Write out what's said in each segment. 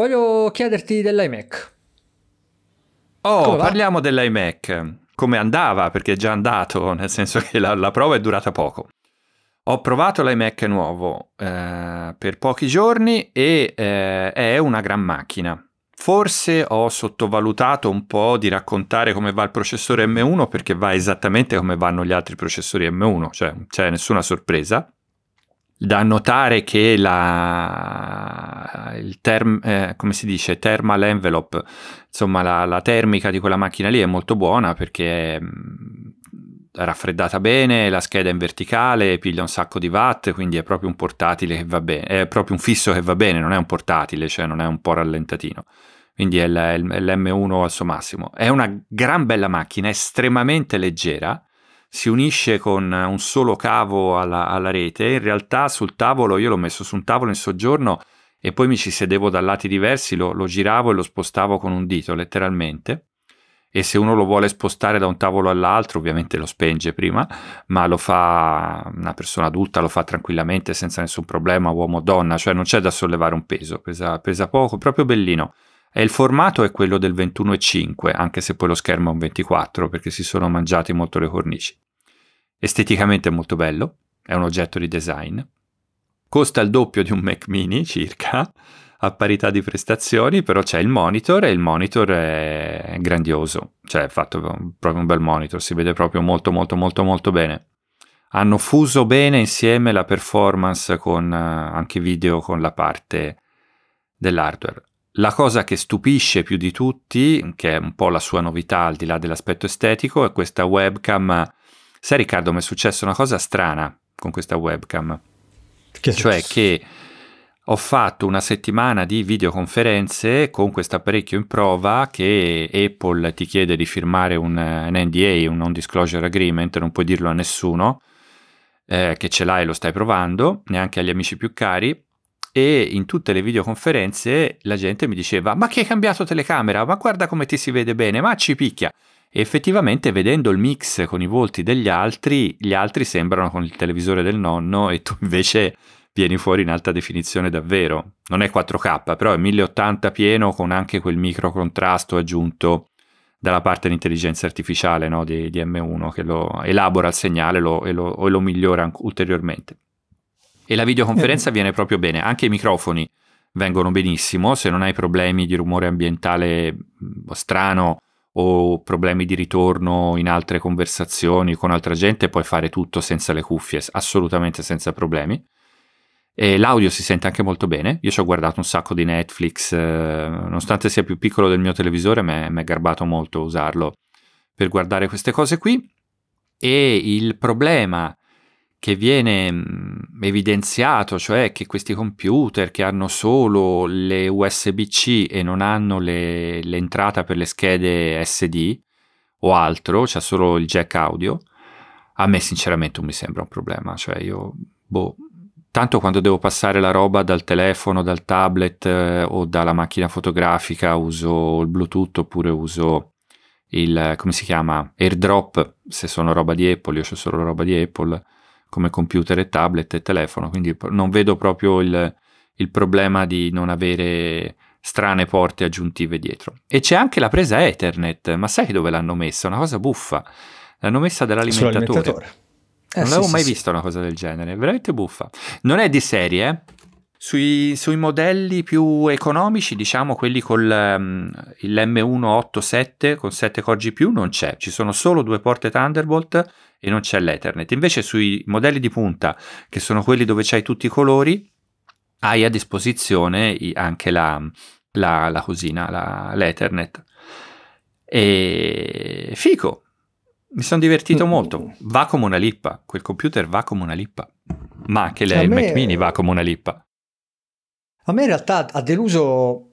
voglio chiederti dell'iMac. Oh, parliamo dell'iMac. Come andava? Perché è già andato, nel senso che la, la prova è durata poco. Ho provato l'iMac nuovo eh, per pochi giorni e eh, è una gran macchina. Forse ho sottovalutato un po' di raccontare come va il processore M1 perché va esattamente come vanno gli altri processori M1, cioè non c'è nessuna sorpresa. Da notare che la, il term, eh, dice, thermal envelope, insomma la, la, termica di quella macchina lì è molto buona perché è mm, raffreddata bene, la scheda è in verticale, piglia un sacco di watt, quindi è proprio un portatile che va bene, è proprio un fisso che va bene, non è un portatile, cioè non è un po' rallentatino quindi è, l'M1 al suo massimo. È una gran bella macchina, estremamente leggera, si unisce con un solo cavo alla, alla, rete. In realtà sul tavolo, io l'ho messo su un tavolo in soggiorno e poi mi ci sedevo da lati diversi, lo, lo giravo e lo spostavo con un dito, letteralmente. E se uno lo vuole spostare da un tavolo all'altro, ovviamente lo spenge prima, ma lo fa una persona adulta, lo fa tranquillamente senza nessun problema, uomo o donna, cioè non c'è da sollevare un peso, pesa, pesa poco, proprio bellino. E il formato è quello del 21,5, anche se poi lo schermo è un 24 perché si sono mangiati molto le cornici. Esteticamente è molto bello, è un oggetto di design. Costa il doppio di un Mac mini circa, a parità di prestazioni, però c'è il monitor e il monitor è grandioso, cioè è fatto proprio un bel monitor, si vede proprio molto molto molto molto bene. Hanno fuso bene insieme la performance con uh, anche video con la parte dell'hardware. La cosa che stupisce più di tutti, che è un po' la sua novità al di là dell'aspetto estetico, è questa webcam. Sai Riccardo, mi è successa una cosa strana con questa webcam. Che cioè che ho fatto una settimana di videoconferenze con questo apparecchio in prova che Apple ti chiede di firmare un, un NDA, un non disclosure agreement, non puoi dirlo a nessuno eh, che ce l'hai e lo stai provando, neanche agli amici più cari e in tutte le videoconferenze la gente mi diceva ma che hai cambiato telecamera, ma guarda come ti si vede bene, ma ci picchia. E effettivamente vedendo il mix con i volti degli altri, gli altri sembrano con il televisore del nonno e tu invece vieni fuori in alta definizione davvero. Non è 4K, però è 1080 pieno con anche quel micro contrasto aggiunto dalla parte di intelligenza artificiale no, di, di, M1 che lo elabora il segnale lo, e, lo, e lo migliora ulteriormente. E la videoconferenza viene proprio bene, anche i microfoni vengono benissimo, se non hai problemi di rumore ambientale strano o problemi di ritorno in altre conversazioni con altra gente, puoi fare tutto senza le cuffie, assolutamente senza problemi. E l'audio si sente anche molto bene. Io ci ho guardato un sacco di Netflix, eh, nonostante sia più piccolo del mio televisore, mi è garbato molto usarlo per guardare queste cose qui. E il problema che viene mm, evidenziato, cioè che questi computer che hanno solo le USB-C e non hanno le, l'entrata per le schede SD o altro, cioè solo il jack audio, a me sinceramente non mi sembra un problema, cioè io, boh, tanto quando devo passare la roba dal telefono, dal tablet eh, o dalla macchina fotografica uso il Bluetooth oppure uso il, come si chiama, AirDrop, se sono roba di Apple, io ho solo roba di Apple, come computer e tablet e telefono, quindi non vedo proprio il, il problema di non avere strane porte aggiuntive dietro. E c'è anche la presa Ethernet, ma sai dove l'hanno messa? Una cosa buffa. L'hanno messa dall'alimentatore. Eh, non sì, avevo mai sì, visto sì. una cosa del genere, è veramente buffa. Non è di serie, eh? Sui, sui, modelli più economici, diciamo quelli con um, l'M187 con 7 core GPU, non c'è, ci sono solo due porte Thunderbolt e non c'è l'Ethernet. Invece sui modelli di punta, che sono quelli dove c'hai tutti i colori, hai a disposizione anche la, la, la cosina, la, l'Ethernet. E fico, mi sono divertito mm. molto. Va come una lippa, quel computer va come una lippa. Ma anche lei, il me... Mac mini va come una lippa. A me in realtà ha deluso,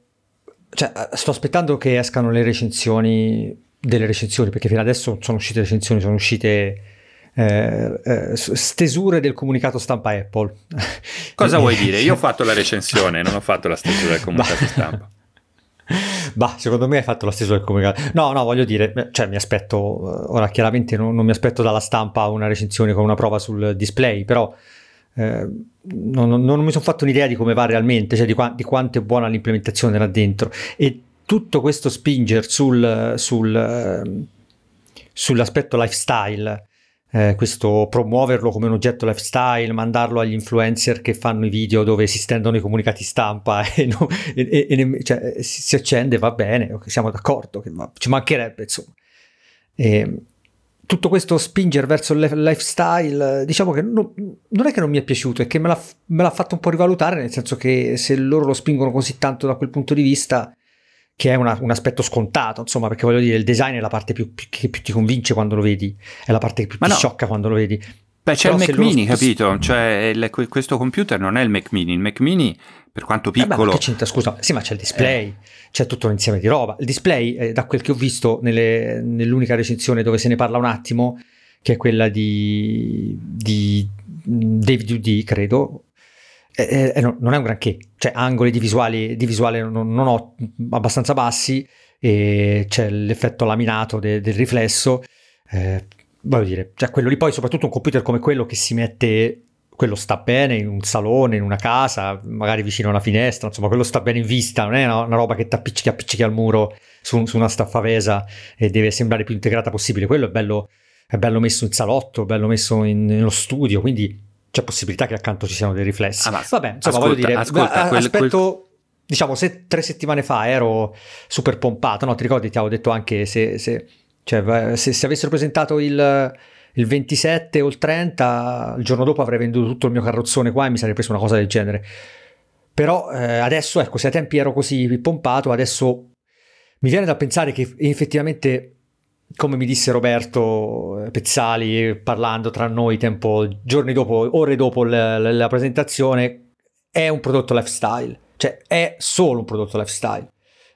cioè sto aspettando che escano le recensioni delle recensioni, perché fino adesso sono uscite recensioni, sono uscite eh, eh, stesure del comunicato stampa Apple. Cosa vuoi dire? Io ho fatto la recensione, non ho fatto la stesura del comunicato bah. stampa. Bah, secondo me hai fatto la stesura del comunicato. No, no, voglio dire, cioè mi aspetto, ora chiaramente non, non mi aspetto dalla stampa una recensione con una prova sul display, però eh, non, non, non, mi sono fatto un'idea di come va realmente, cioè di, qua, di quanto è buona l'implementazione là dentro. E tutto questo spinger sul, sul, ehm, sull'aspetto lifestyle, eh, questo promuoverlo come un oggetto lifestyle, mandarlo agli influencer che fanno i video dove si stendono i comunicati stampa e, no, e, e cioè, si, si, accende, va bene, siamo d'accordo, che va, ci mancherebbe insomma. E, tutto questo spingere verso il lifestyle, diciamo che non, non, è che non mi è piaciuto, è che me l'ha, me l'ha, fatto un po' rivalutare, nel senso che se loro lo spingono così tanto da quel punto di vista, che è una, un aspetto scontato, insomma, perché voglio dire, il design è la parte più, più, che più ti convince quando lo vedi, è la parte che più Ma ti no. sciocca quando lo vedi. Beh, c'è Però il Mac Mini, spost- capito? Cioè, il, questo computer non è il Mac Mini, il Mac Mini per quanto piccolo. Eh beh, c'entra, scusa, sì, ma c'è il display, eh. c'è tutto un insieme di roba. Il display, eh, da quel che ho visto nelle, nell'unica recensione dove se ne parla un attimo, che è quella di, di David UD, credo, eh, eh, non è un granché, cioè angoli di visuale, di visuale non, non, ho abbastanza bassi e c'è l'effetto laminato de, del riflesso. Eh, voglio dire, cioè quello lì poi, soprattutto un computer come quello che si mette quello sta bene in un salone, in una casa, magari vicino a una finestra, insomma, quello sta bene in vista, non è una, una roba che ti appiccichi, appiccichi al muro su, su, una staffavesa e deve sembrare più integrata possibile. Quello è bello, è bello messo in salotto, bello messo in, nello studio, quindi c'è possibilità che accanto ci siano dei riflessi. Ah, Vabbè, insomma, ascolta, voglio dire, ascolta, quel, aspetto... Quel... Diciamo, se tre settimane fa ero super pompato, no? Ti ricordi, ti avevo detto anche se, se, cioè, se, se avessero presentato il il 27 o il 30, il giorno dopo avrei venduto tutto il mio carrozzone qua e mi sarei preso una cosa del genere. Però eh, adesso, ecco, se a tempi ero così pompato, adesso mi viene da pensare che effettivamente, come mi disse Roberto eh, Pezzali parlando tra noi tempo, giorni dopo, ore dopo la, la, la presentazione, è un prodotto lifestyle. Cioè, è solo un prodotto lifestyle.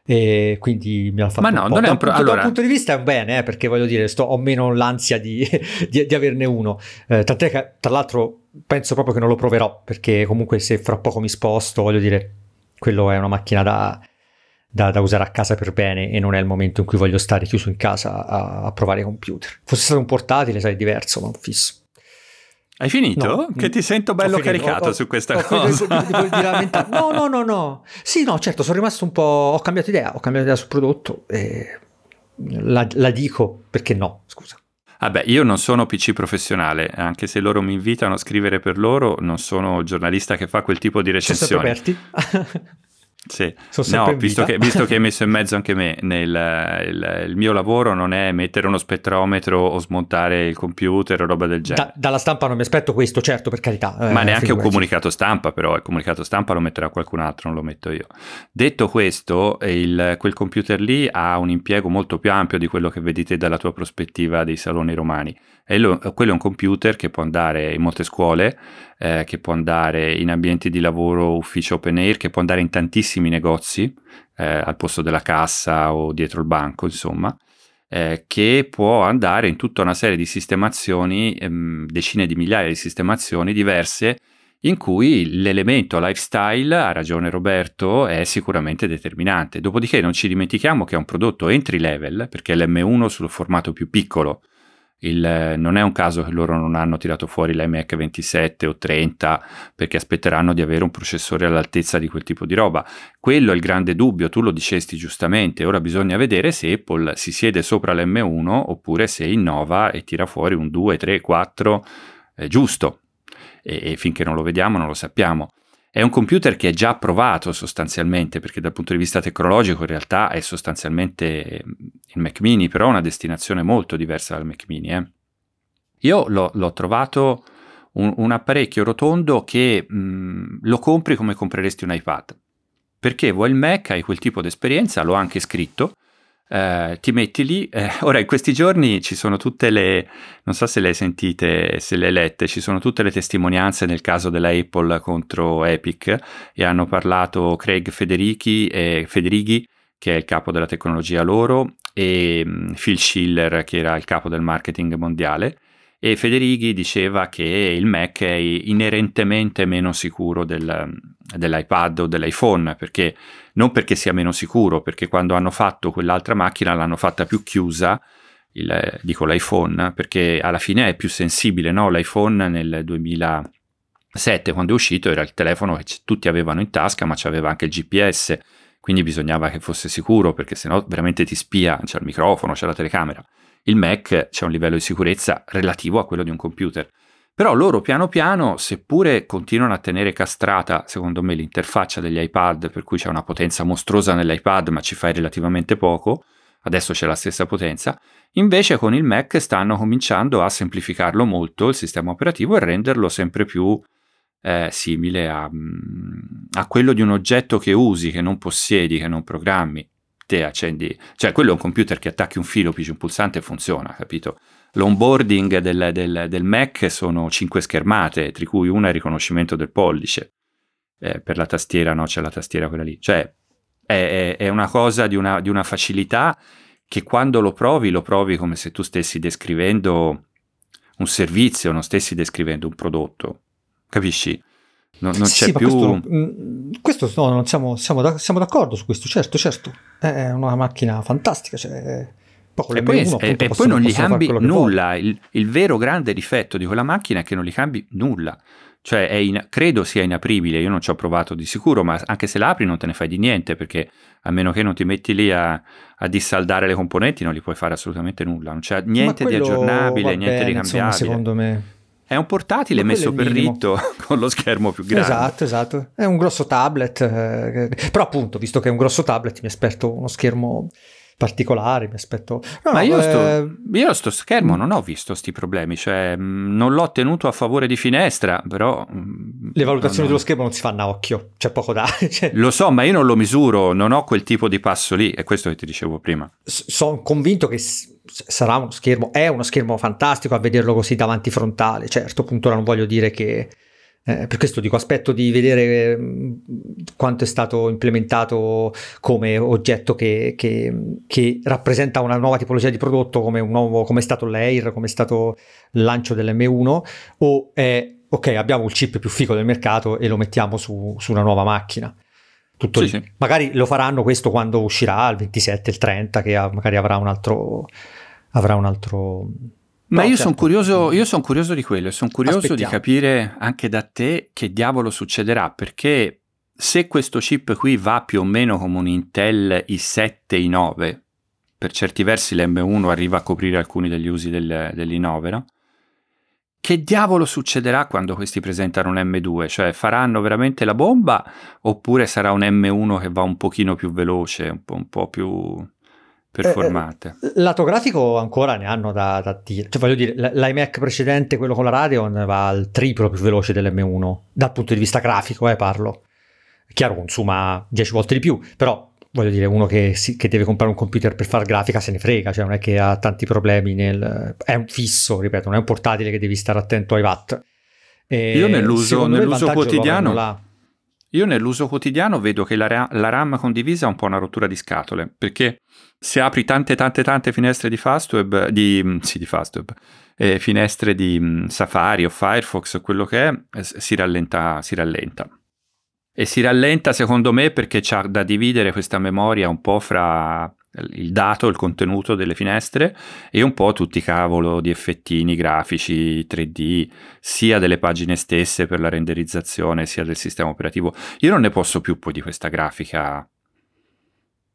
E quindi mi ha fatto ma no, non è un pro- allora... da un punto di vista è un bene eh, perché voglio dire sto, ho meno l'ansia di, di, di averne uno. Eh, tant'è che tra l'altro penso proprio che non lo proverò perché comunque se fra poco mi sposto voglio dire quello è una macchina da, da, da usare a casa per bene e non è il momento in cui voglio stare chiuso in casa a, a provare computer fosse stato un portatile sai diverso ma un fisso hai finito? No, che ti sento bello caricato ho, su questa ho, cosa. no, no, no, no. Sì, no, certo, sono rimasto un po'... Ho cambiato idea, ho cambiato idea sul prodotto e la, la dico perché no, scusa. Vabbè, io non sono PC professionale, anche se loro mi invitano a scrivere per loro, non sono giornalista che fa quel tipo di recensioni. Sì, no, visto che, visto che, hai messo in mezzo anche me, nel, il, il, mio lavoro non è mettere uno spettrometro o smontare il computer o roba del genere. Da, dalla stampa non mi aspetto questo, certo, per carità. Eh, Ma neanche un comunicato stampa, però il comunicato stampa lo metterà qualcun altro, non lo metto io. Detto questo, il, quel computer lì ha un impiego molto più ampio di quello che vedete dalla tua prospettiva dei saloni romani. E lo, quello è un computer che può andare in molte scuole, eh, che può andare in ambienti di lavoro, ufficio open air, che può andare in tantissimi negozi, eh, al posto della cassa o dietro il banco, insomma. Eh, che può andare in tutta una serie di sistemazioni, ehm, decine di migliaia di sistemazioni diverse, in cui l'elemento lifestyle, ha ragione Roberto, è sicuramente determinante. Dopodiché non ci dimentichiamo che è un prodotto entry level, perché è l'M1 sul formato più piccolo, il, non è un caso che loro non hanno tirato fuori l'iMac 27 o 30 perché aspetteranno di avere un processore all'altezza di quel tipo di roba. Quello è il grande dubbio, tu lo dicesti giustamente, ora bisogna vedere se Apple si siede sopra l'M1 oppure se innova e tira fuori un 2, 3, 4 eh, giusto. E, e finché non lo vediamo non lo sappiamo. È un computer che è già approvato sostanzialmente, perché dal punto di vista tecnologico in realtà è sostanzialmente il Mac mini, però una destinazione molto diversa dal Mac mini. Eh. Io l'ho, l'ho trovato un, un, apparecchio rotondo che mh, lo compri come compreresti un iPad. Perché vuoi il Mac, hai quel tipo di esperienza, l'ho anche scritto, eh, ti metti lì. Eh, ora, in questi giorni ci sono tutte le, non so se le hai sentite, se le hai lette, ci sono tutte le testimonianze nel caso della Apple contro Epic e hanno parlato Craig Federighi, eh, Federighi che è il capo della tecnologia loro, e um, Phil Schiller, che era il capo del marketing mondiale. E Federighi diceva che il Mac è inerentemente meno sicuro del, dell'iPad o dell'iPhone, perché non perché sia meno sicuro, perché quando hanno fatto quell'altra macchina l'hanno fatta più chiusa, il, dico l'iPhone, perché alla fine è più sensibile, no? L'iPhone nel 2000 7 quando è uscito era il telefono che tutti avevano in tasca ma c'aveva anche il GPS quindi bisognava che fosse sicuro perché sennò veramente ti spia, c'è il microfono, c'è la telecamera. Il Mac c'è un livello di sicurezza relativo a quello di un computer. Però loro piano piano, seppure continuano a tenere castrata, secondo me, l'interfaccia degli iPad, per cui c'è una potenza mostruosa nell'iPad, ma ci fai relativamente poco, adesso c'è la stessa potenza, invece con il Mac stanno cominciando a semplificarlo molto il sistema operativo e renderlo sempre più eh, simile a, mm, a, quello di un oggetto che usi, che non possiedi, che non programmi. Te accendi, cioè quello è un computer che attacchi un filo, pigi un pulsante e funziona, capito? L'onboarding del, del, del Mac sono cinque schermate, tra cui una è il riconoscimento del pollice. Eh, per la tastiera no, c'è la tastiera quella lì. Cioè è, è, è una cosa di una, di una facilità che quando lo provi, lo provi come se tu stessi descrivendo un servizio, non stessi descrivendo un prodotto capisci? Non, non sì, c'è più... Questo, mm, questo no, non siamo, siamo, da, siamo, d'accordo su questo, certo, certo. È una macchina fantastica, cioè... E poi, e, e poi, non gli cambi nulla. Il, il, vero grande difetto di quella macchina è che non gli cambi nulla. Cioè, in, credo sia inapribile. Io non ci ho provato di sicuro, ma anche se l'apri non te ne fai di niente perché a meno che non ti metti lì a, a dissaldare le componenti, non gli puoi fare assolutamente nulla. Non c'è niente di aggiornabile, niente di cambiabile. Insomma, secondo me è un portatile messo per ritto con lo schermo più grande. Esatto, esatto. È un grosso tablet. Eh, però appunto, visto che è un grosso tablet, mi aspetto uno schermo particolare, mi aspetto... No, Ma io, eh... sto, io sto schermo non ho visto questi problemi, cioè mh, non l'ho tenuto a favore di finestra, però... Mh, Le valutazioni dello schermo non si fanno a occhio, c'è poco da... Cioè... Lo so, ma io non lo misuro, non ho quel tipo di passo lì, è questo che ti dicevo prima. S- sono convinto che sarà uno schermo, è uno schermo fantastico a vederlo così davanti frontale, certo, appunto non voglio dire che... Eh, per questo dico, aspetto di vedere mm, quanto è stato implementato come oggetto che, che, che, rappresenta una nuova tipologia di prodotto, come, un nuovo, come è stato l'Air, come è stato il lancio dell'M1, o è ok, abbiamo il chip più figo del mercato e lo mettiamo su, su una nuova macchina. Tutto sì, sì. Magari lo faranno questo quando uscirà il 27, il 30, che magari avrà un altro... Avrà un altro ma no, io, certo. sono curioso, io sono curioso di quello, sono curioso Aspettiamo. di capire anche da te che diavolo succederà, perché se questo chip qui va più o meno come un Intel i7, i9, per certi versi l'M1 arriva a coprire alcuni degli usi del, dell'i9, no? Che diavolo succederà quando questi presentano un M2? Cioè faranno veramente la bomba oppure sarà un M1 che va un pochino più veloce, un po', un po più performante? Eh, eh lato grafico ancora ne hanno da, da dire. Cioè voglio dire, l'iMac precedente, quello con la Radeon, va al triplo più veloce dell'M1, dal punto di vista grafico, eh, parlo. Chiaro, consuma 10 volte di più, però voglio dire, uno che, si, che, deve comprare un computer per fare grafica se ne frega, cioè non è che ha tanti problemi nel... è un fisso, ripeto, non è un portatile che devi stare attento ai watt. E io nell'uso, nell'uso quotidiano... Io nell'uso quotidiano vedo che la, ra- la, RAM condivisa è un po' una rottura di scatole, perché se apri tante tante tante finestre di Fastweb, di, mm, sì, di Fastweb, eh, finestre di mm, Safari o Firefox o quello che è, eh, si rallenta, si rallenta. E si rallenta secondo me perché c'ha da dividere questa memoria un po' fra il dato, il contenuto delle finestre e un po' tutti i cavolo di effettini grafici 3D, sia delle pagine stesse per la renderizzazione, sia del sistema operativo. Io non ne posso più poi di questa grafica.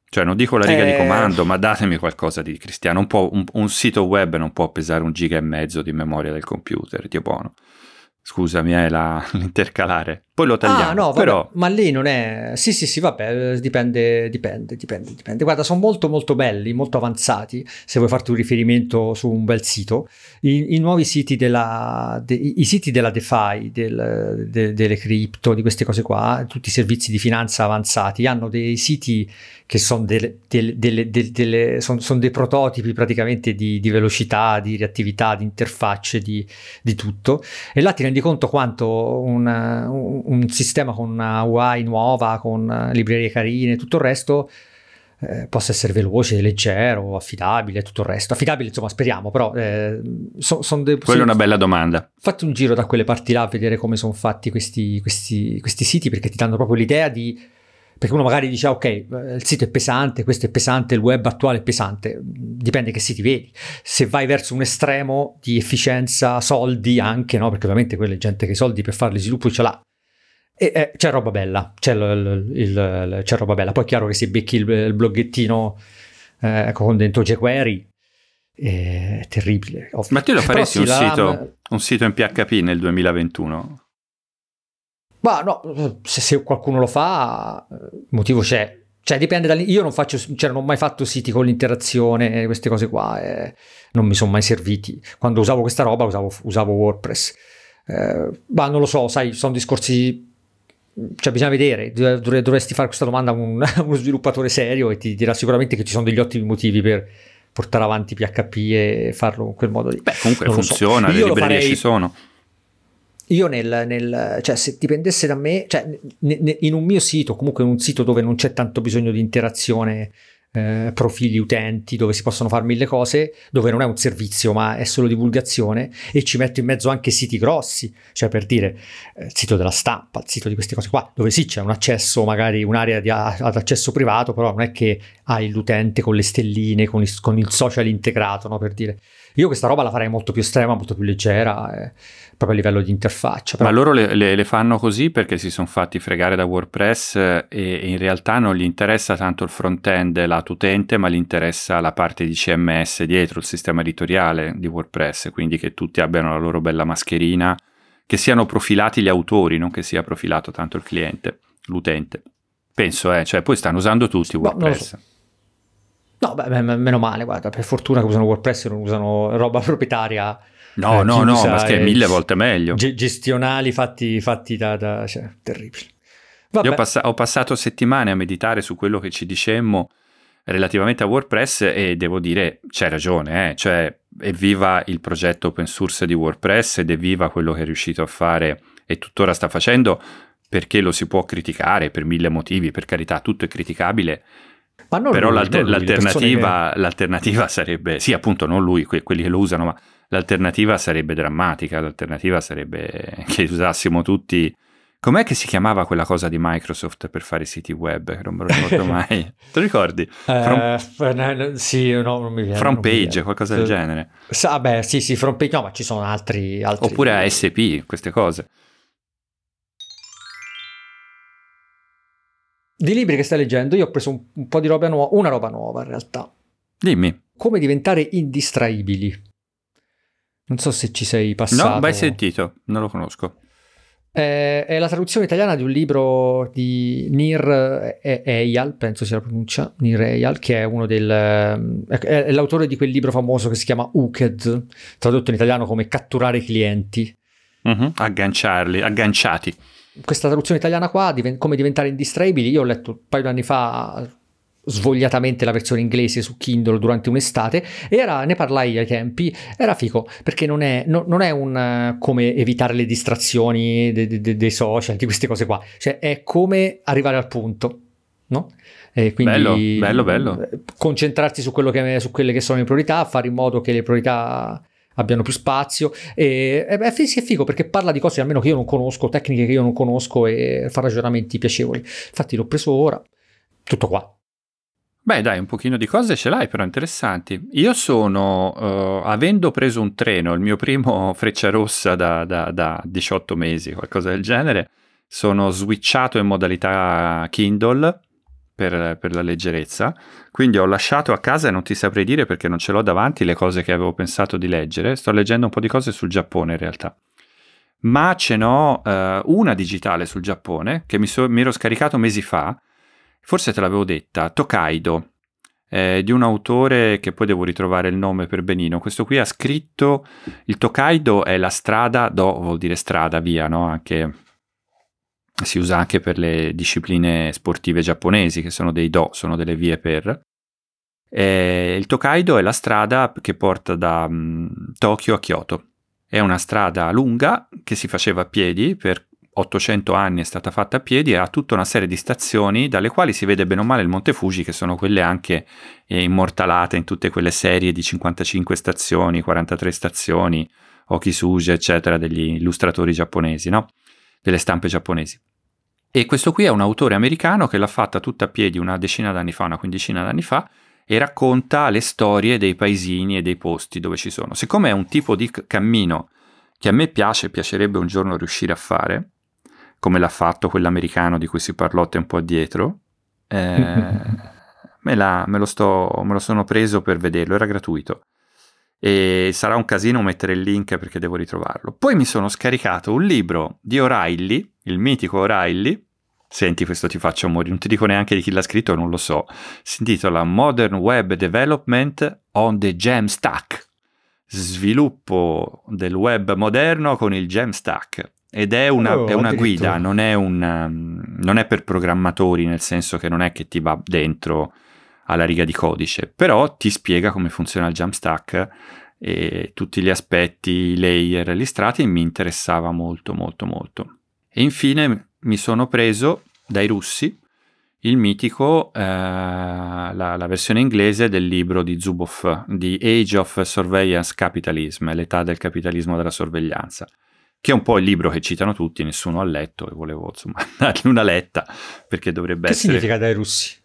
Cioè, non dico la riga eh... di comando, ma datemi qualcosa di cristiano. Un, un, un, sito web non può pesare un giga e mezzo di memoria del computer, Dio buono. Scusami, è la, l'intercalare. Poi lo tagliamo. Ah, no, vabbè, però... ma lì non è... Sì, sì, sì, vabbè, dipende, dipende, dipende, dipende. Guarda, sono molto, molto belli, molto avanzati, se vuoi farti un riferimento su un bel sito. I, i nuovi siti della... De, i siti della DeFi, del, de, delle cripto, di queste cose qua, tutti i servizi di finanza avanzati, hanno dei siti che sono delle, delle, delle, son, son dei prototipi praticamente di, di, velocità, di reattività, di interfacce, di, di, tutto. E là ti rendi conto quanto un, un, un sistema con una UI nuova, con librerie carine, tutto il resto eh, possa essere veloce, leggero, affidabile, tutto il resto. Affidabile, insomma, speriamo, però eh, sono son dei... Quella è una bella domanda. Fatti un giro da quelle parti là a vedere come sono fatti questi, questi, questi siti, perché ti danno proprio l'idea di perché uno magari dice, ok, il sito è pesante, questo è pesante, il web attuale è pesante, dipende che siti vedi. Se vai verso un estremo di efficienza, soldi anche, no? Perché ovviamente quella è gente che i soldi per fare lo sviluppo ce l'ha. E, eh, c'è roba bella, c'è, il, il, il, c'è, roba bella. Poi è chiaro che se becchi il, bloggettino eh, con dentro jQuery è terribile. Ma tu lo faresti un, sito, un sito in PHP nel 2021? Ma no, se, se qualcuno lo fa, motivo c'è. Cioè, dipende da Io non faccio, cioè, non ho mai fatto siti con l'interazione, queste cose qua, eh, non mi sono mai serviti. Quando usavo questa roba usavo, usavo WordPress. Eh, ma non lo so, sai, sono discorsi. Cioè, bisogna vedere. Dovresti fare questa domanda a, un, a uno sviluppatore serio e ti dirà sicuramente che ci sono degli ottimi motivi per portare avanti PHP e farlo in quel modo lì. Beh, comunque non funziona, so. le librerie farei... ci sono io nel, nel, cioè se dipendesse da me, cioè in un mio sito, comunque in un sito dove non c'è tanto bisogno di interazione, eh, profili utenti, dove si possono fare mille cose, dove non è un servizio ma è solo divulgazione e ci metto in mezzo anche siti grossi, cioè per dire eh, il sito della stampa, il sito di queste cose qua, dove sì c'è un accesso, magari un'area di, ad accesso privato, però non è che hai l'utente con le stelline, con il, con il social integrato, no, per dire. Io questa roba la farei molto più estrema, molto più leggera. Eh proprio a livello di interfaccia. Però... Ma loro le, le, le, fanno così perché si sono fatti fregare da WordPress e, e in realtà non gli interessa tanto il front-end lato utente, ma gli interessa la parte di CMS dietro, il sistema editoriale di WordPress, quindi che tutti abbiano la loro bella mascherina, che siano profilati gli autori, non che sia profilato tanto il cliente, l'utente. Penso, eh, cioè poi stanno usando tutti WordPress. No, No, beh, meno male, guarda, per fortuna che usano WordPress e non usano roba proprietaria No, eh, no, no, ma che è mille volte meglio. gestionali fatti, fatti da, da cioè, terribili. Vabbè. Io ho, pass- ho, passato settimane a meditare su quello che ci dicemmo relativamente a WordPress e devo dire, c'è ragione, eh? cioè evviva il progetto open source di WordPress ed evviva quello che è riuscito a fare e tuttora sta facendo perché lo si può criticare per mille motivi, per carità, tutto è criticabile. Però lui, l'alter- lui, l'alternativa, che... l'alternativa, sarebbe, sì appunto non lui, que- quelli che lo usano, ma l'alternativa sarebbe drammatica, l'alternativa sarebbe che usassimo tutti... Com'è che si chiamava quella cosa di Microsoft per fare i siti web? Non me lo ricordo mai. Te lo ricordi? From, uh, sì, no, non mi viene. Front page, qualcosa del genere. Sa, beh, sì, sì, front page, no, ma ci sono altri... altri... Oppure ASP, queste cose. Di libri che stai leggendo, io ho preso un, un po' di roba nuova, una roba nuova in realtà. Dimmi. Come diventare indistraibili. Non so se ci sei passato. No, mai sentito, non lo conosco. È, è la traduzione italiana di un libro di Nir Eyal, penso sia la pronuncia, Nir Eyal, che è uno del... è, l'autore di quel libro famoso che si chiama Uked, tradotto in italiano come Catturare i clienti. Uh-huh, agganciarli, agganciati. Questa traduzione italiana qua, come diventare indistraibili, io ho letto un paio di anni fa svogliatamente la versione inglese su Kindle durante un'estate e era, ne parlai ai tempi, era fico perché non è, no, non è un uh, come evitare le distrazioni dei, dei, dei social, di queste cose qua, cioè è come arrivare al punto, no? E quindi bello, bello, bello. concentrarsi su, che, su quelle che sono le priorità, fare in modo che le priorità abbiano più spazio e, e beh, sì, è figo perché parla di cose almeno che io non conosco, tecniche che io non conosco e fa ragionamenti piacevoli. Infatti l'ho preso ora, tutto qua. Beh, dai, un pochino di cose ce l'hai, però interessanti. Io sono, uh, avendo preso un treno, il mio primo freccia rossa da, da, da 18 mesi, qualcosa del genere, sono switchato in modalità Kindle per, per, la leggerezza. Quindi ho lasciato a casa e non ti saprei dire perché non ce l'ho davanti le cose che avevo pensato di leggere. Sto leggendo un po' di cose sul Giappone in realtà. Ma ce n'ho uh, una digitale sul Giappone che mi, so, mi ero scaricato mesi fa forse te l'avevo detta, Tokaido, eh, di un autore che poi devo ritrovare il nome per benino. Questo qui ha scritto, il Tokaido è la strada, do vuol dire strada, via, no? Anche, si usa anche per le discipline sportive giapponesi, che sono dei do, sono delle vie per. Eh, il Tokaido è la strada che porta da um, Tokyo a Kyoto. È una strada lunga che si faceva a piedi per 800 anni è stata fatta a piedi e ha tutta una serie di stazioni dalle quali si vede bene o male il Monte Fuji, che sono quelle anche eh, immortalate in tutte quelle serie di 55 stazioni, 43 stazioni, Okisuji, eccetera, degli illustratori giapponesi, no? Delle stampe giapponesi. E questo qui è un autore americano che l'ha fatta tutta a piedi una decina d'anni fa, una quindicina d'anni fa, e racconta le storie dei paesini e dei posti dove ci sono. Siccome è un tipo di cammino che a me piace e piacerebbe un giorno riuscire a fare, come l'ha fatto quell'americano di cui si parlò tempo addietro, eh, me, la, me, lo sto, me lo sono preso per vederlo, era gratuito. E sarà un casino mettere il link perché devo ritrovarlo. Poi mi sono scaricato un libro di O'Reilly, il mitico O'Reilly, Senti, questo ti faccio morire, non ti dico neanche di chi l'ha scritto, non lo so. Si intitola Modern Web Development on the Jamstack. Sviluppo del web moderno con il Jamstack. Ed è una, oh, è una guida, non è, un, non è per programmatori, nel senso che non è che ti va dentro alla riga di codice, però ti spiega come funziona il Jamstack e tutti gli aspetti, i layer, gli strati e mi interessava molto molto molto. E infine mi sono preso dai russi il mitico, eh, la, la, versione inglese del libro di Zuboff, The Age of Surveillance Capitalism, l'età del capitalismo della sorveglianza, che è un po' il libro che citano tutti, nessuno ha letto e volevo insomma dargli una letta perché dovrebbe che essere... Che significa dai russi?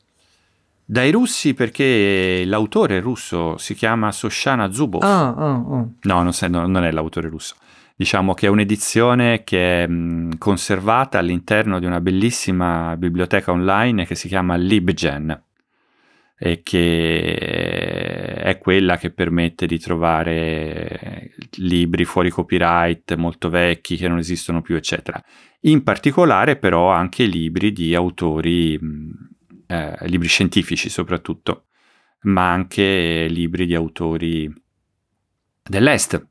Dai russi perché l'autore russo si chiama Soshana Zuboff. Ah, ah, ah. No, non, non è l'autore russo diciamo che è un'edizione che è mh, conservata all'interno di una bellissima biblioteca online che si chiama LibGen e che è quella che permette di trovare libri fuori copyright molto vecchi che non esistono più, eccetera. In particolare però anche libri di autori, eh, libri scientifici soprattutto, ma anche libri di autori dell'Est,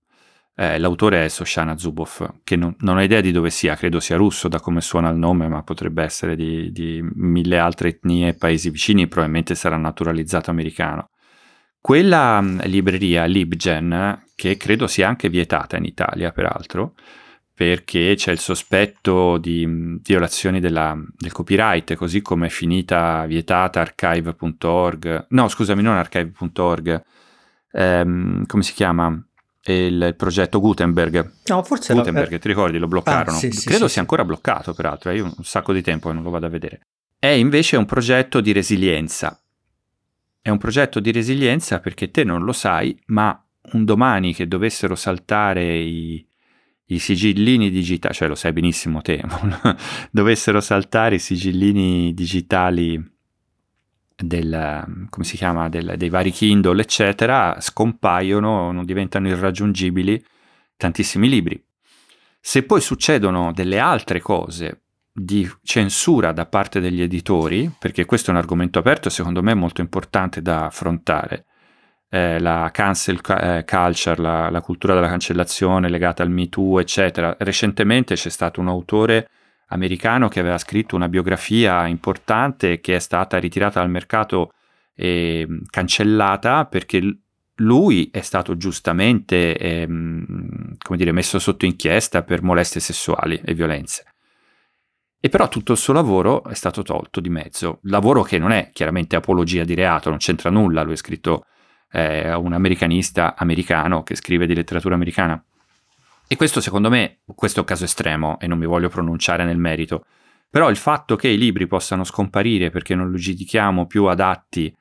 eh, l'autore è Soshana Zuboff, che non, non, ho idea di dove sia, credo sia russo da come suona il nome, ma potrebbe essere di, di mille altre etnie e paesi vicini, probabilmente sarà naturalizzato americano. Quella mm, libreria LibGen, che credo sia anche vietata in Italia peraltro, perché c'è il sospetto di mm, violazioni della, del copyright, così come è finita vietata archive.org, no scusami, non archive.org, ehm, come si chiama? il progetto Gutenberg. No, forse Gutenberg, no, ti ricordi, lo bloccarono. Ah, sì, sì, Credo sì, sia ancora bloccato, peraltro, eh, io un sacco di tempo non lo vado a vedere. È invece un progetto di resilienza. È un progetto di resilienza perché te non lo sai, ma un domani che dovessero saltare i, i sigillini digitali, cioè lo sai benissimo te, dovessero saltare i sigillini digitali del, come si chiama, del, dei vari Kindle, eccetera, scompaiono, non diventano irraggiungibili tantissimi libri. Se poi succedono delle altre cose di censura da parte degli editori, perché questo è un argomento aperto e secondo me molto importante da affrontare, eh, la cancel eh, culture, la, la cultura della cancellazione legata al Me Too, eccetera. Recentemente c'è stato un autore americano che aveva scritto una biografia importante che è stata ritirata dal mercato e cancellata perché lui è stato giustamente ehm, dire, messo sotto inchiesta per molestie sessuali e violenze. E però tutto il suo lavoro è stato tolto di mezzo. Lavoro che non è chiaramente apologia di reato, non c'entra nulla, lui è scritto eh, un americanista americano che scrive di letteratura americana. E questo secondo me, questo è un caso estremo e non mi voglio pronunciare nel merito, però il fatto che i libri possano scomparire perché non li giudichiamo più adatti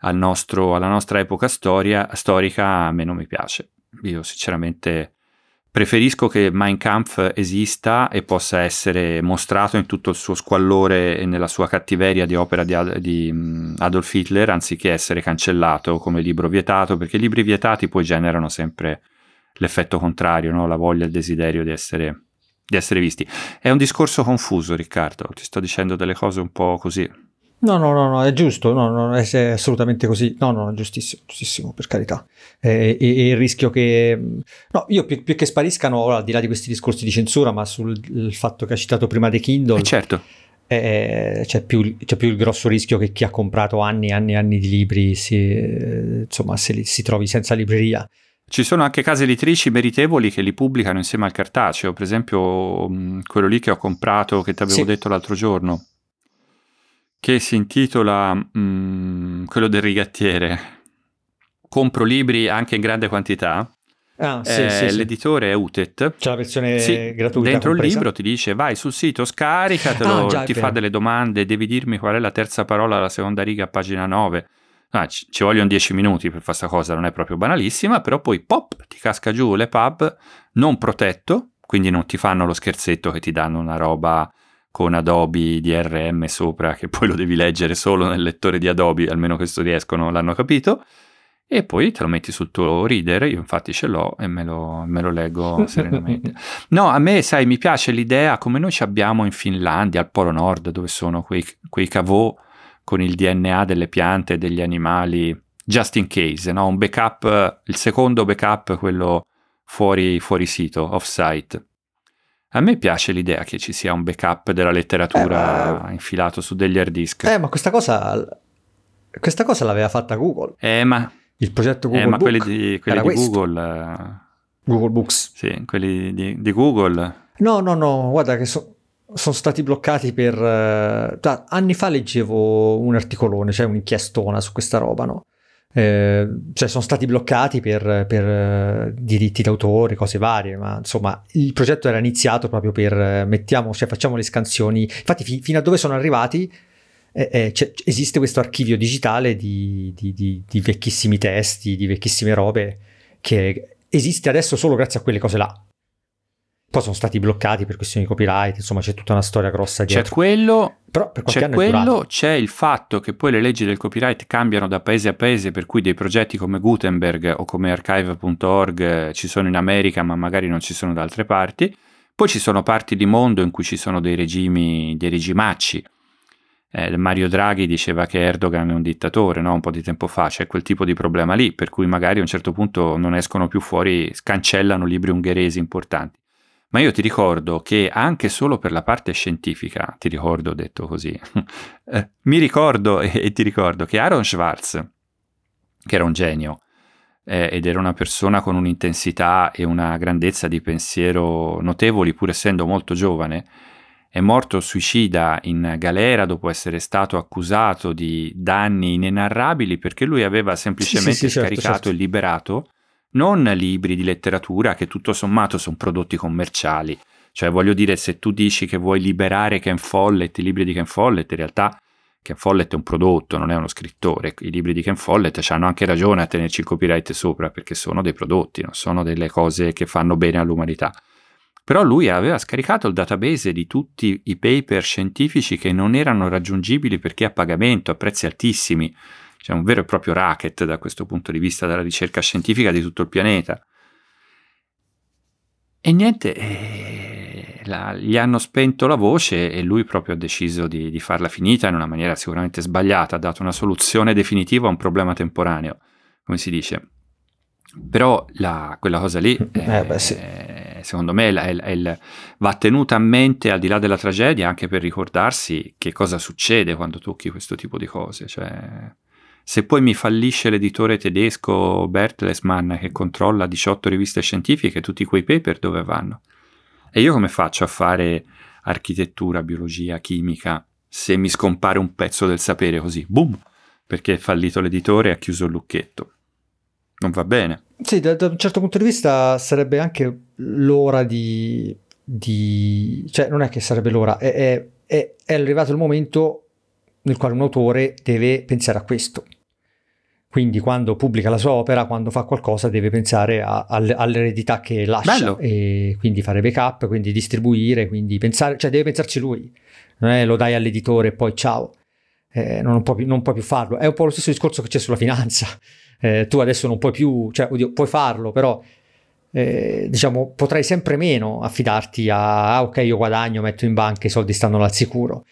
al nostro, alla nostra epoca storia, storica a me non mi piace. Io sinceramente preferisco che Mein Kampf esista e possa essere mostrato in tutto il suo squallore e nella sua cattiveria di opera di, di mm, Adolf Hitler anziché essere cancellato come libro vietato, perché i libri vietati poi generano sempre l'effetto contrario, no? la voglia, il desiderio di essere, di essere visti. È un discorso confuso, Riccardo, ti sto dicendo delle cose un po' così. No, no, no, no, è giusto, no, no, è assolutamente così. No, no, giustissimo, giustissimo, per carità. E, e, e il rischio che... No, io più, più che spariscano, al di là di questi discorsi di censura, ma sul fatto che ha citato prima The Kindle... Eh certo. Eh, c'è, più, c'è, più, il grosso rischio che chi ha comprato anni e anni e anni di libri si, eh, insomma, se li, si trovi senza libreria. Ci sono anche case editrici meritevoli che li pubblicano insieme al cartaceo, per esempio mm, quello lì che ho comprato, che ti avevo sì. detto l'altro giorno, che si intitola mm, quello del rigattiere. Compro libri anche in grande quantità Ah, sì, eh, sì, l'editore è Utet. C'è la versione sì, gratuita. Dentro compresa? il libro ti dice vai sul sito, scaricatelo, ah, già, ti fa delle domande, devi dirmi qual è la terza parola alla seconda riga a pagina 9. Ah, ci, ci, vogliono 10 minuti per fare questa cosa, non è proprio banalissima, però poi pop, ti casca giù l'EPUB non protetto, quindi non ti fanno lo scherzetto che ti danno una roba con Adobe DRM sopra, che poi lo devi leggere solo nel lettore di Adobe, almeno questo riescono, l'hanno capito e poi te lo metti sul tuo reader, io infatti ce l'ho e me lo, me lo leggo serenamente. No, a me, sai, mi piace l'idea come noi ci abbiamo in Finlandia, al Polo Nord, dove sono quei, quei cavò con il DNA delle piante e degli animali, just in case, no? Un backup, il secondo backup, quello fuori, fuori sito, off-site. A me piace l'idea che ci sia un backup della letteratura eh, ma... infilato su degli hard disk. Eh, ma questa cosa, questa cosa l'aveva fatta Google. Eh, ma il progetto Google eh, ma Book quelli di, quelli di Google... Eh, Google Books. Sì, quelli di, di, Google. No, no, no, guarda che so, sono stati bloccati per... Uh, anni fa leggevo un articolone, cioè un'inchiestona su questa roba, no? Eh, cioè sono stati bloccati per, per uh, diritti d'autore, cose varie, ma insomma il progetto era iniziato proprio per uh, mettiamo, cioè facciamo le scansioni. Infatti, fi, fino a dove sono arrivati eh, eh, esiste questo archivio digitale di, di, di, di, vecchissimi testi, di vecchissime robe, che esiste adesso solo grazie a quelle cose là. Poi sono stati bloccati per questioni di copyright, insomma c'è tutta una storia grossa dietro. C'è quello, Però per c'è, quello c'è il fatto che poi le leggi del copyright cambiano da paese a paese, per cui dei progetti come Gutenberg o come archive.org ci sono in America ma magari non ci sono da altre parti. Poi ci sono parti di mondo in cui ci sono dei regimi, dei regimacci eh, Mario Draghi diceva che Erdogan è un dittatore, no? un po' di tempo fa, c'è quel tipo di problema lì, per cui magari a un certo punto non escono più fuori, cancellano libri ungheresi importanti. Ma io ti ricordo che anche solo per la parte scientifica, ti ricordo detto così, eh, mi ricordo e, e, ti ricordo che Aaron Schwartz, che era un genio eh, ed era una persona con un'intensità e una grandezza di pensiero notevoli, pur essendo molto giovane, è morto suicida in galera dopo essere stato accusato di danni inenarrabili perché lui aveva semplicemente sì, sì, sì, certo, scaricato certo, certo. e liberato non libri di letteratura che tutto sommato sono prodotti commerciali. Cioè voglio dire, se tu dici che vuoi liberare Ken Follett, i libri di Ken Follett, in realtà Ken Follett è un prodotto, non è uno scrittore. I libri di Ken Follett hanno anche ragione a tenerci il copyright sopra perché sono dei prodotti, non sono delle cose che fanno bene all'umanità. Però lui aveva scaricato il database di tutti i paper scientifici che non erano raggiungibili perché a pagamento, a prezzi altissimi. C'è un vero e proprio racket da questo punto di vista della ricerca scientifica di tutto il pianeta. E niente, eh, la, gli hanno spento la voce e lui proprio ha deciso di, di, farla finita in una maniera sicuramente sbagliata, ha dato una soluzione definitiva a un problema temporaneo, come si dice. Però la, quella cosa lì, eh, beh, sì. secondo me, è, è, è, va tenuta a mente al di là della tragedia anche per ricordarsi che cosa succede quando tocchi questo tipo di cose. Cioè, se poi mi fallisce l'editore tedesco Bertelsmann che controlla 18 riviste scientifiche, tutti quei paper dove vanno? E io come faccio a fare architettura, biologia, chimica se mi scompare un pezzo del sapere così? Boom! Perché è fallito l'editore e ha chiuso il lucchetto non va bene. Sì, da, da, un certo punto di vista sarebbe anche l'ora di... di cioè non è che sarebbe l'ora, è, è, è, arrivato il momento nel quale un autore deve pensare a questo. Quindi quando pubblica la sua opera, quando fa qualcosa, deve pensare a, a, all'eredità che lascia Bello. e quindi fare backup, quindi distribuire, quindi pensare, cioè deve pensarci lui. Non è lo dai all'editore e poi ciao. Eh, non, può più, non può più farlo. È un po' lo stesso discorso che c'è sulla finanza eh, tu adesso non puoi più, cioè, oddio, puoi farlo, però eh, diciamo potrai sempre meno affidarti a, ah, ok, io guadagno, metto in banca, i soldi stanno al sicuro.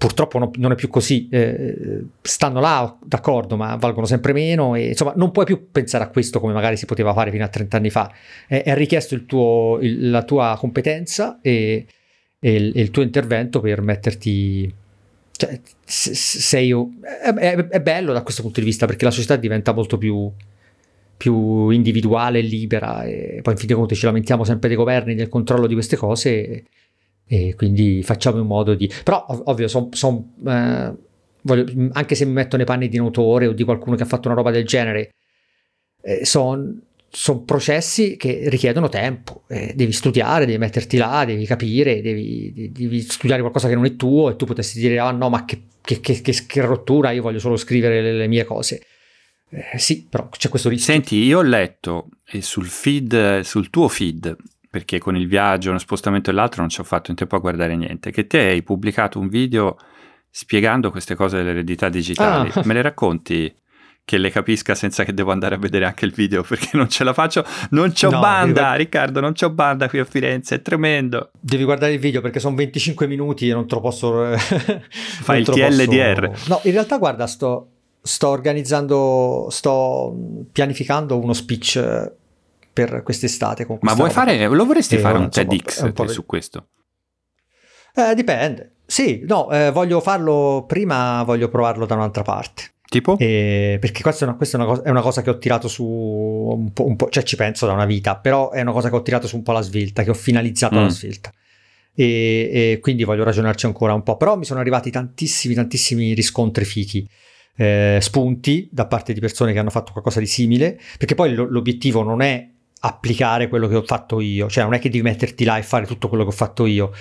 Purtroppo no, non è più così, eh, stanno là, d'accordo, ma valgono sempre meno e insomma non puoi più pensare a questo come magari si poteva fare fino a 30 anni fa. è richiesto il tuo, il, la tua competenza e, e, il, e il tuo intervento per metterti cioè, sei, è, è, è, bello da questo punto di vista perché la società diventa molto più, più individuale e libera e poi in fin dei conti ci lamentiamo sempre dei governi del controllo di queste cose e, quindi facciamo in modo di... però ov- ovvio son, son, eh, voglio, anche se mi metto nei panni di un autore o di qualcuno che ha fatto una roba del genere eh, son, sono processi che richiedono tempo, eh, devi studiare, devi metterti là, devi capire, devi, devi, studiare qualcosa che non è tuo e tu potresti dire ah no ma che, che, che, che rottura, io voglio solo scrivere le, le mie cose. Eh, sì, però c'è questo rischio. Senti, io ho letto sul feed, sul tuo feed, perché con il viaggio, uno spostamento e l'altro non ci ho fatto in tempo a guardare niente, che te hai pubblicato un video spiegando queste cose dell'eredità digitali. Ah. Me le racconti? che le capisca senza che devo andare a vedere anche il video perché non ce la faccio. Non c'ho no, banda, guard- Riccardo, non c'ho banda qui a Firenze, è tremendo. Devi guardare il video perché sono 25 minuti e non te lo posso... Fai il TLDR. Posso... No, in realtà guarda, sto, sto organizzando, sto pianificando uno speech per quest'estate. Ma vuoi fare, lo vorresti e fare un TEDx un po', su questo? Eh, dipende. Sì, no, eh, voglio farlo prima, voglio provarlo da un'altra parte. Tipo? E, perché questa, è una, questa è, una cosa, è una, cosa, che ho tirato su un po', un po', cioè ci penso da una vita, però è una cosa che ho tirato su un po' la svelta, che ho finalizzato mm. alla svelta. E, e, quindi voglio ragionarci ancora un po', però mi sono arrivati tantissimi, tantissimi riscontri fichi. Eh, spunti da parte di persone che hanno fatto qualcosa di simile, perché poi lo, l'obiettivo non è applicare quello che ho fatto io, cioè non è che devi metterti là e fare tutto quello che ho fatto io,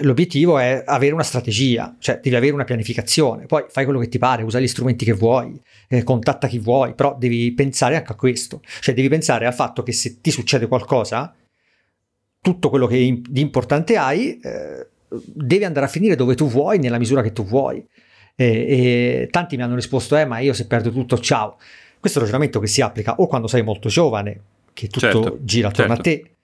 l'obiettivo è avere una strategia, cioè devi avere una pianificazione, poi fai quello che ti pare, usa gli strumenti che vuoi, eh, contatta chi vuoi, però devi pensare anche a questo, cioè devi pensare al fatto che se ti succede qualcosa, tutto quello che di importante hai eh, deve andare a finire dove tu vuoi, nella misura che tu vuoi. E, e tanti mi hanno risposto, eh ma io se perdo tutto, ciao. Questo è un ragionamento che si applica o quando sei molto giovane, che tutto certo, gira attorno certo. a te,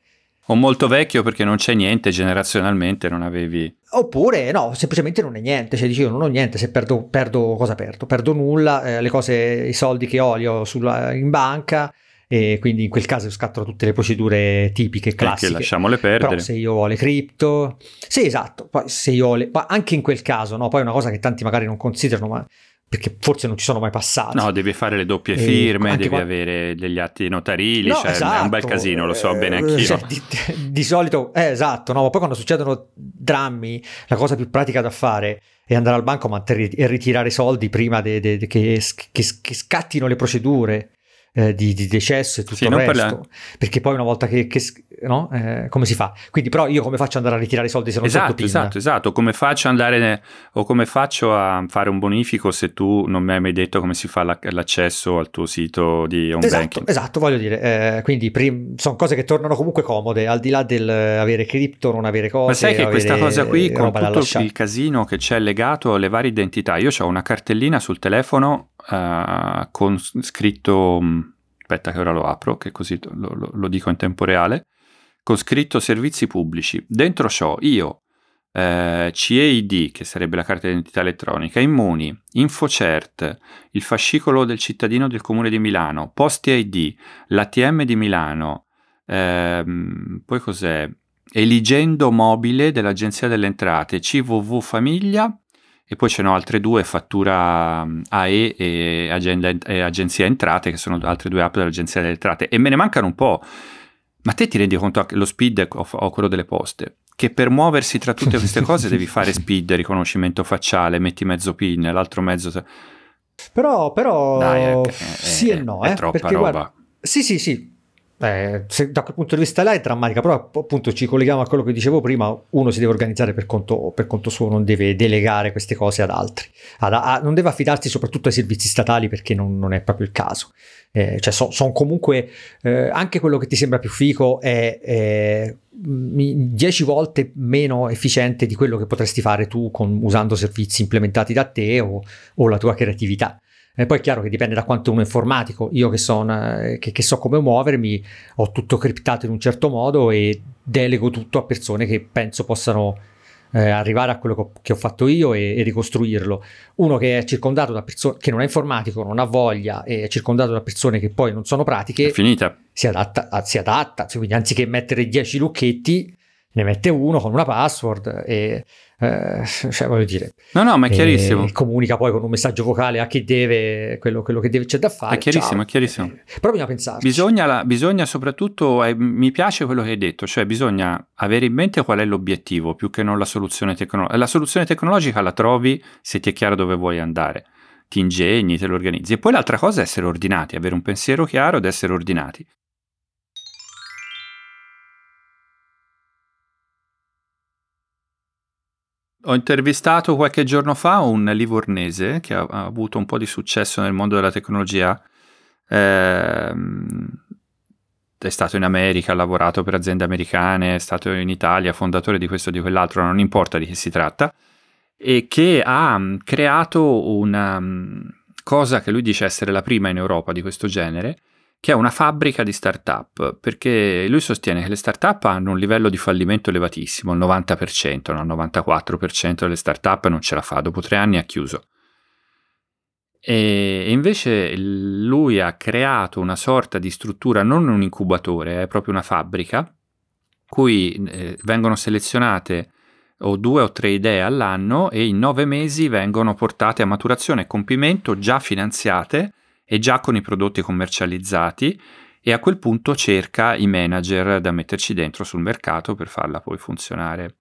o molto vecchio perché non c'è niente, generazionalmente non avevi... Oppure no, semplicemente non è niente, cioè dici io non ho niente, se perdo, perdo cosa perdo? Perdo nulla, eh, le cose, i soldi che ho li ho sulla, in banca e quindi in quel caso scattano tutte le procedure tipiche, classiche. Che lasciamole perdere. Però se io ho le cripto... Sì, esatto, poi se io ho le... Ma anche in quel caso, no? Poi è una cosa che tanti magari non considerano, ma perché forse non ci sono mai passati. No, devi fare le doppie firme, devi quando... avere degli atti notarili, no, cioè esatto, è un bel esatto. casino, lo so bene anch'io. Cioè, di, di, solito, eh, esatto, no, ma poi quando succedono drammi, la cosa più pratica da fare è andare al banco e ritirare soldi prima de, de, de, che, che, che scattino le procedure eh, di, di, decesso e tutto sì, il resto. Parla... Perché poi una volta che, che no? Eh, come si fa? Quindi, però, io come faccio ad andare a ritirare i soldi se non esatto, so PIN? Esatto, esatto. Come faccio ad andare o come faccio a fare un bonifico se tu non mi hai mai detto come si fa l'accesso al tuo sito di home esatto, banking? Esatto, voglio dire. Eh, quindi, prim- sono cose che tornano comunque comode, al di là del avere cripto, non avere cose. Ma sai che questa cosa qui, con tutto il casino che c'è legato alle varie identità, io ho una cartellina sul telefono uh, con scritto mm, aspetta che ora lo apro, che così lo, lo, lo dico in tempo reale, con scritto servizi pubblici. Dentro ciò io, eh, CEID, che sarebbe la carta d'identità elettronica, Immuni, InfoCert, il fascicolo del cittadino del comune di Milano, Posti ID, l'ATM di Milano, ehm, poi cos'è? Eligendo mobile dell'Agenzia delle Entrate, CVV Famiglia, e poi ce n'ho altre due, Fattura mm, AE e, Agenda, e Agenzia Entrate, che sono altre due app dell'Agenzia delle Entrate. E me ne mancano un po'. Ma te ti rendi conto che lo speed o, quello delle poste? Che per muoversi tra tutte queste cose devi fare speed, riconoscimento facciale, metti mezzo pin, l'altro mezzo... Però, però Dai, è, è, sì e no, è eh, troppa roba. Guarda, sì, sì, sì, eh, da quel punto di vista là è drammatica, però appunto ci colleghiamo a quello che dicevo prima, uno si deve organizzare per conto, per conto suo, non deve delegare queste cose ad altri, ad, a, non deve affidarsi soprattutto ai servizi statali perché non, non è proprio il caso. Eh, cioè sono son comunque, eh, anche quello che ti sembra più fico è, è 10 volte meno efficiente di quello che potresti fare tu con, usando servizi implementati da te o, o la tua creatività. E poi è chiaro che dipende da quanto uno è informatico. Io che, sono, che, che so come muovermi, ho tutto criptato in un certo modo e delego tutto a persone che penso possano eh, arrivare a quello che ho, che ho fatto io e, e, ricostruirlo. Uno che è circondato da persone che non è informatico, non ha voglia e è circondato da persone che poi non sono pratiche, è finita. Si adatta, si adatta. Cioè, quindi anziché mettere 10 lucchetti, ne mette uno con una password e eh, cioè voglio dire no no ma è chiarissimo comunica poi con un messaggio vocale a chi deve quello, quello che deve, c'è da fare è chiarissimo ciao. è chiarissimo eh, però bisogna pensarci bisogna, bisogna soprattutto eh, mi piace quello che hai detto cioè bisogna avere in mente qual è l'obiettivo più che non la soluzione tecnologica la soluzione tecnologica la trovi se ti è chiaro dove vuoi andare ti ingegni, te lo organizzi. E poi l'altra cosa è essere ordinati, avere un pensiero chiaro ed essere ordinati. Ho intervistato qualche giorno fa un livornese che ha, ha avuto un po' di successo nel mondo della tecnologia. Eh, è stato in America, ha lavorato per aziende americane, è stato in Italia, fondatore di questo o di quell'altro, non importa di chi si tratta, e che ha mm, creato una mm, cosa che lui dice essere la prima in Europa di questo genere, che è una fabbrica di start-up, perché lui sostiene che le start-up hanno un livello di fallimento elevatissimo, il 90%, no? il 94% delle start-up non ce la fa, dopo tre anni ha chiuso. E invece lui ha creato una sorta di struttura, non un incubatore, è proprio una fabbrica, cui eh, vengono selezionate o due o tre idee all'anno e in nove mesi vengono portate a maturazione e compimento già finanziate è già con i prodotti commercializzati e a quel punto cerca i manager da metterci dentro sul mercato per farla poi funzionare.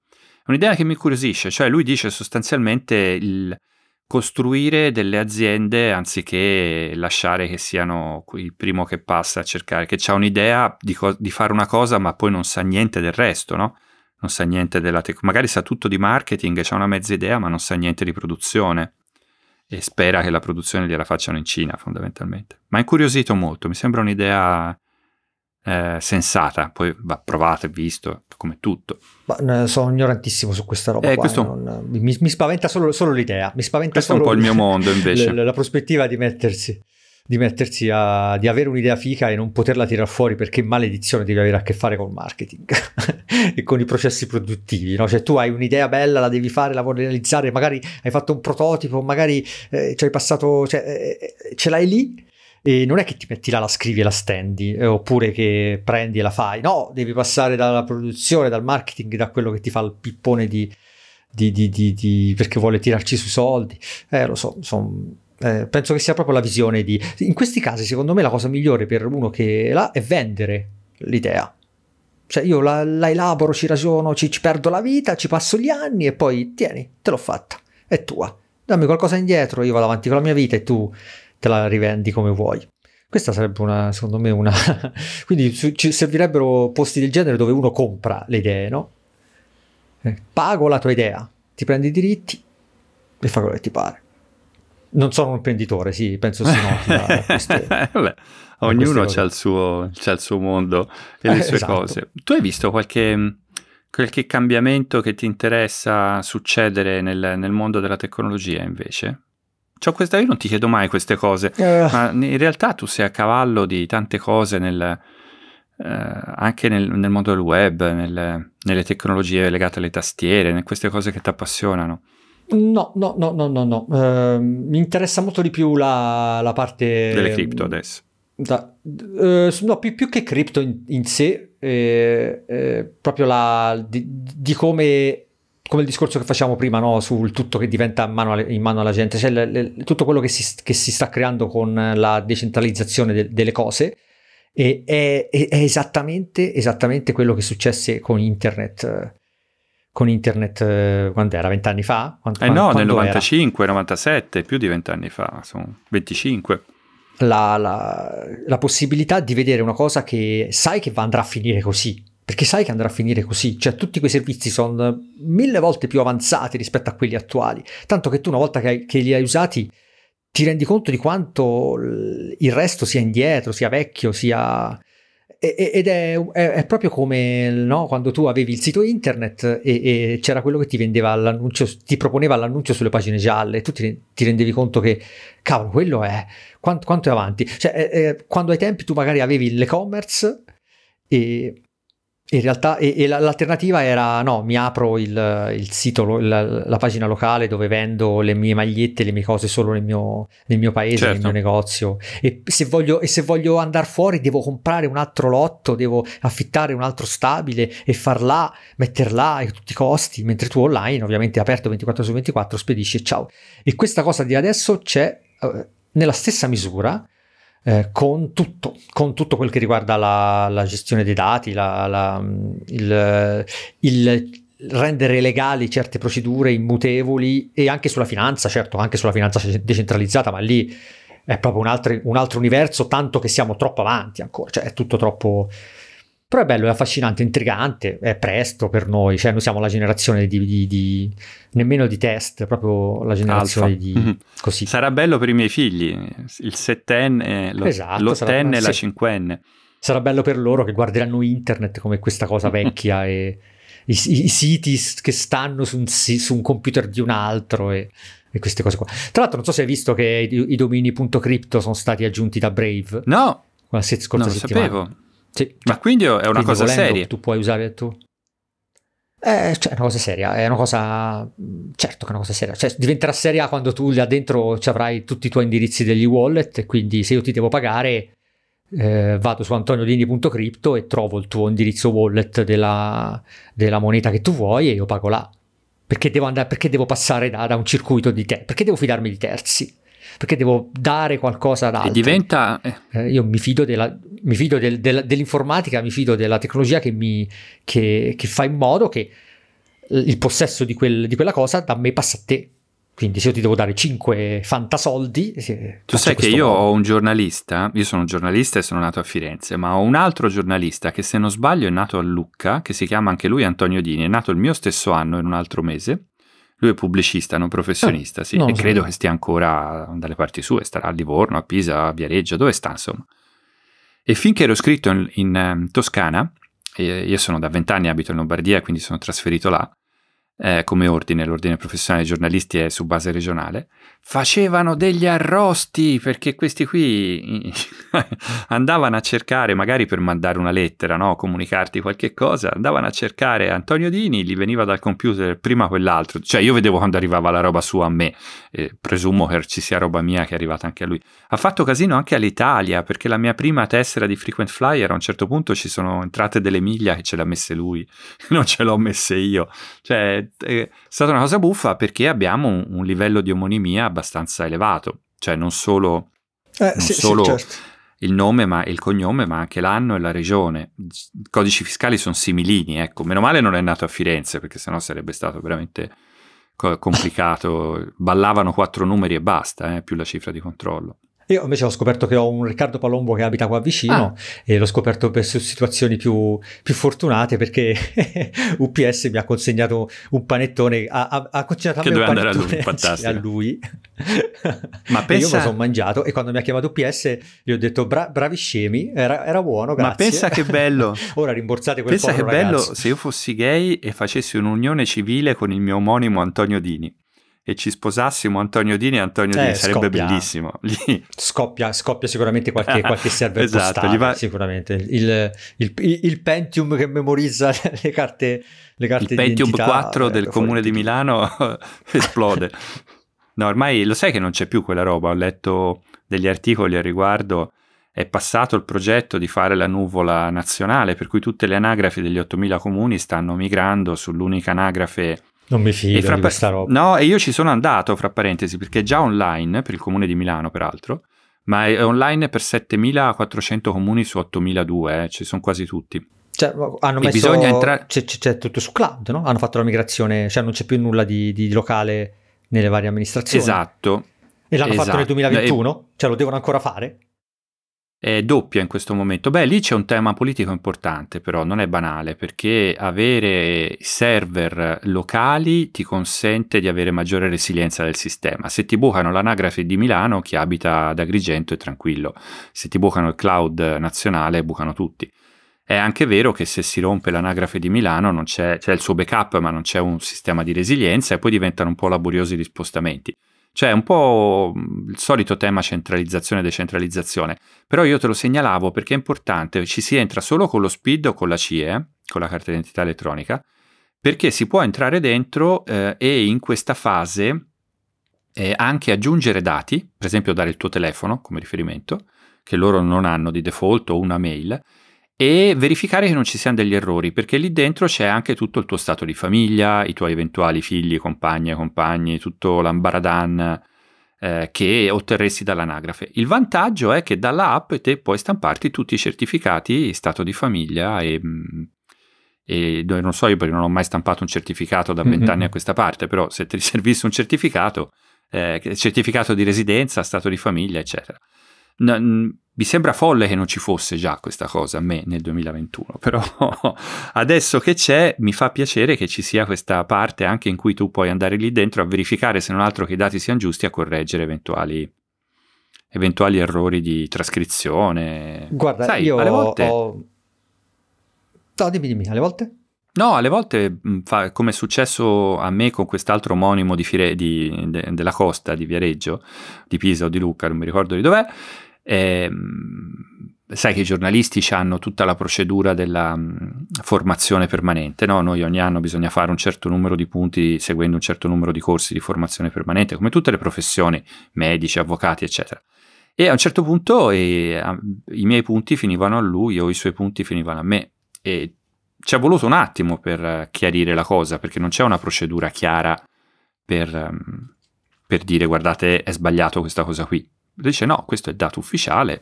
Un'idea che mi incuriosisce, cioè lui dice sostanzialmente il costruire delle aziende anziché lasciare che siano il primo che passa a cercare, che ha un'idea di, co- di, fare una cosa ma poi non sa niente del resto, no? Non sa niente della tecnologia, magari sa tutto di marketing, ha una mezza idea ma non sa niente di produzione e spera che la produzione gliela facciano in Cina fondamentalmente. Ma è incuriosito molto, mi sembra un'idea eh, sensata, poi va provato e visto come tutto. Ma, sono ignorantissimo su questa roba. Eh, qua, questo... non, mi, mi, spaventa solo, solo, l'idea, mi spaventa questo solo è un po' il mio mondo invece. la, la prospettiva di mettersi di mettersi a di avere un'idea fica e non poterla tirare fuori perché maledizione devi avere a che fare col marketing e con i processi produttivi, no? Cioè tu hai un'idea bella, la devi fare, la vuoi realizzare, magari hai fatto un prototipo, magari eh, ci hai passato, cioè, eh, eh, ce l'hai lì e non è che ti metti là, la scrivi e la stendi eh, oppure che prendi e la fai, no, devi passare dalla produzione, dal marketing, da quello che ti fa il pippone di, di, di, di perché vuole tirarci sui soldi, eh lo so, sono eh, penso che sia proprio la visione di... In questi casi, secondo me, la cosa migliore per uno che l'ha è vendere l'idea. Cioè io la, la elaboro, ci ragiono, ci, ci, perdo la vita, ci passo gli anni e poi, tieni, te l'ho fatta, è tua. Dammi qualcosa indietro, io vado avanti con la mia vita e tu te la rivendi come vuoi. Questa sarebbe una, secondo me, una... Quindi ci servirebbero posti del genere dove uno compra le idee, no? Eh, pago la tua idea, ti prendi i diritti e fa quello che ti pare non sono un imprenditore, sì, penso si noti queste, ognuno ha il, suo, c'ha il suo mondo e le eh, sue esatto. cose. Tu hai visto qualche, qualche, cambiamento che ti interessa succedere nel, nel mondo della tecnologia invece? C'ho questa, io non ti chiedo mai queste cose, uh. ma in realtà tu sei a cavallo di tante cose nel, eh, anche nel, nel, mondo del web, nel, nelle tecnologie legate alle tastiere, in queste cose che ti appassionano. No, no, no, no, no, no. Uh, mi interessa molto di più la, la parte... Delle cripto adesso. Da, uh, no, più, più, che cripto in, in sé, eh, eh, proprio la, di, di come come il discorso che facciamo prima, no? sul tutto che diventa in mano, in mano alla gente, cioè le, le, tutto quello che si, che si, sta creando con la decentralizzazione de, delle cose è, è, è, esattamente, esattamente quello che successe con internet con internet eh, quando era? Vent'anni fa? Quando, eh no, nel 95, era? 97, più di vent'anni fa, sono 25. La, la, la, possibilità di vedere una cosa che sai che andrà a finire così, perché sai che andrà a finire così, cioè tutti quei servizi sono mille volte più avanzati rispetto a quelli attuali, tanto che tu una volta che, che li hai usati ti rendi conto di quanto il resto sia indietro, sia vecchio, sia ed è, è, è, proprio come no, quando tu avevi il sito internet e, e, c'era quello che ti vendeva l'annuncio, ti proponeva l'annuncio sulle pagine gialle, tu ti, ti rendevi conto che, cavolo, quello è quanto, quanto è avanti. Cioè, è, quando ai tempi tu magari avevi l'e-commerce e in realtà, e, e l'alternativa era no, mi apro il, il sito, la, la, pagina locale dove vendo le mie magliette, le mie cose solo nel mio, nel mio paese, certo. nel mio negozio. E se voglio, voglio andare fuori, devo comprare un altro lotto, devo affittare un altro stabile e farla, metterla a tutti i costi, mentre tu online, ovviamente aperto 24 su 24, spedisci e ciao. E questa cosa di adesso c'è uh, nella stessa misura eh, con tutto, con tutto quel che riguarda la, la gestione dei dati, la, la, il, il, rendere legali certe procedure immutevoli e anche sulla finanza, certo, anche sulla finanza decentralizzata, ma lì è proprio un altro, un altro universo, tanto che siamo troppo avanti ancora, cioè è tutto troppo... Però è bello, è affascinante, intrigante, è presto per noi, cioè noi siamo la generazione di, di, di nemmeno di test, proprio la generazione Alpha. di mm-hmm. così. Sarà bello per i miei figli, il settenne, lo, esatto, l'ottenne e la cinquenne. Sarà bello per loro che guarderanno internet come questa cosa vecchia e i, i, i, siti che stanno su un, su un, computer di un altro e, e, queste cose qua. Tra l'altro non so se hai visto che i, i domini.crypto sono stati aggiunti da Brave. No, la scorsa non settimana. sapevo. Sì. Ma quindi è una quindi cosa seria? Tu puoi usare tu. Eh, cioè, è una cosa seria, è una cosa. Certo che è una cosa seria. Cioè, diventerà seria quando tu là dentro ci avrai tutti i tuoi indirizzi degli wallet. Quindi, se io ti devo pagare, eh, vado su antoniodini.crypto e trovo il tuo indirizzo wallet della, della, moneta che tu vuoi e io pago là. Perché devo, andare, perché devo passare da, da un circuito di te? Perché devo fidarmi di terzi? Perché devo dare qualcosa ad altri. E diventa... Eh. eh, io mi fido, della, mi fido del, del, dell'informatica, mi fido della tecnologia che, mi, che, che fa in modo che il possesso di, quel, di, quella cosa da me passa a te. Quindi se io ti devo dare 5 fantasoldi... Tu sai che io modo. ho un giornalista, io sono un giornalista e sono nato a Firenze, ma ho un altro giornalista che se non sbaglio è nato a Lucca, che si chiama anche lui Antonio Dini, è nato il mio stesso anno in un altro mese, lui è pubblicista, non professionista, sì, non e so. credo che stia ancora dalle parti sue, starà a Livorno, a Pisa, a Viareggio, dove sta insomma. E finché ero scritto in, in um, Toscana, io sono da vent'anni, abito in Lombardia, quindi sono trasferito là, eh, come ordine, l'ordine professionale dei giornalisti è su base regionale, facevano degli arrosti perché questi qui andavano a cercare, magari per mandare una lettera, no? comunicarti qualche cosa, andavano a cercare Antonio Dini, gli veniva dal computer prima quell'altro, cioè io vedevo quando arrivava la roba sua a me, eh, presumo che ci sia roba mia che è arrivata anche a lui. Ha fatto casino anche all'Italia perché la mia prima tessera di frequent flyer a un certo punto ci sono entrate delle miglia che ce le ha messe lui, non ce l'ho messe io, cioè è stata una cosa buffa perché abbiamo un, un livello di omonimia abbastanza elevato, cioè non solo, eh, non sì, solo sì, certo. il nome ma il cognome, ma anche l'anno e la regione. I codici fiscali sono similini, ecco, meno male non è nato a Firenze perché sennò sarebbe stato veramente complicato, ballavano quattro numeri e basta, eh, più la cifra di controllo. Io invece ho scoperto che ho un Riccardo Palombo che abita qua vicino ah. e l'ho scoperto per situazioni più, più fortunate perché UPS mi ha consegnato un panettone, ha, ha, consegnato che a me un panettone a lui. Ma pensa... io me lo sono mangiato e quando mi ha chiamato UPS gli ho detto Bra- bravi scemi, era, era, buono, grazie. Ma pensa che bello. Ora rimborsate quel Pensa che ragazzo. bello se io fossi gay e facessi un'unione civile con il mio omonimo Antonio Dini e ci sposassimo Antonio Dini e Antonio eh, Dini, sarebbe scoppia, bellissimo. Scoppia, scoppia, sicuramente qualche, qualche server esatto, postale, va... sicuramente. Il, il, il, Pentium che memorizza le carte, le carte Il Pentium 4 eh, del comune di Milano esplode. No, ormai lo sai che non c'è più quella roba, ho letto degli articoli a riguardo, è passato il progetto di fare la nuvola nazionale, per cui tutte le anagrafi degli 8.000 comuni stanno migrando sull'unica anagrafe non mi fido fra... di questa roba. No, e io ci sono andato, fra parentesi, perché è già online, per il comune di Milano peraltro, ma è online per 7400 comuni su 8002, eh, ci sono quasi tutti. Cioè, hanno messo... bisogna entrare... C'è, c'è, c'è, tutto su cloud, no? Hanno fatto la migrazione, cioè non c'è più nulla di, di locale nelle varie amministrazioni. Esatto. E l'hanno esatto. fatto nel 2021? E... Cioè lo devono ancora fare? È doppia in questo momento. Beh, lì c'è un tema politico importante, però non è banale, perché avere server locali ti consente di avere maggiore resilienza del sistema. Se ti bucano l'anagrafe di Milano, chi abita ad Agrigento è tranquillo. Se ti bucano il cloud nazionale, bucano tutti. È anche vero che se si rompe l'anagrafe di Milano non c'è, c'è il suo backup, ma non c'è un sistema di resilienza e poi diventano un po' laboriosi gli spostamenti. Cioè, un po' il solito tema centralizzazione e decentralizzazione. Però io te lo segnalavo perché è importante, ci si entra solo con lo SPID o con la CIE, con la carta d'identità elettronica, perché si può entrare dentro eh, e in questa fase eh, anche aggiungere dati, per esempio dare il tuo telefono come riferimento, che loro non hanno di default o una mail, e verificare che non ci siano degli errori, perché lì dentro c'è anche tutto il tuo stato di famiglia, i tuoi eventuali figli, compagne, compagni, tutto l'ambaradan eh, che otterresti dall'anagrafe. Il vantaggio è che dalla app te puoi stamparti tutti i certificati, stato di famiglia e, mm, e non so io perché non ho mai stampato un certificato da vent'anni mm-hmm. a questa parte, però se ti servisse un certificato, eh, certificato di residenza, stato di famiglia, eccetera. No, mi sembra folle che non ci fosse già questa cosa a me nel 2021, però adesso che c'è mi fa piacere che ci sia questa parte anche in cui tu puoi andare lì dentro a verificare se non altro che i dati siano giusti a correggere eventuali, eventuali errori di trascrizione. Guarda, Sai, io alle volte... ho... No, dimmi, dimmi, alle volte? No, alle volte, fa, come è successo a me con quest'altro omonimo di Fire, di, de, della costa, di Viareggio, di Pisa o di Lucca, non mi ricordo di dov'è, eh, sai che i giornalisti hanno tutta la procedura della um, formazione permanente, no? Noi ogni anno bisogna fare un certo numero di punti seguendo un certo numero di corsi di formazione permanente, come tutte le professioni, medici, avvocati, eccetera. E a un certo punto eh, i miei punti finivano a lui o i suoi punti finivano a me. E ci è voluto un attimo per chiarire la cosa, perché non c'è una procedura chiara per, um, per dire guardate è sbagliato questa cosa qui dice no, questo è dato ufficiale.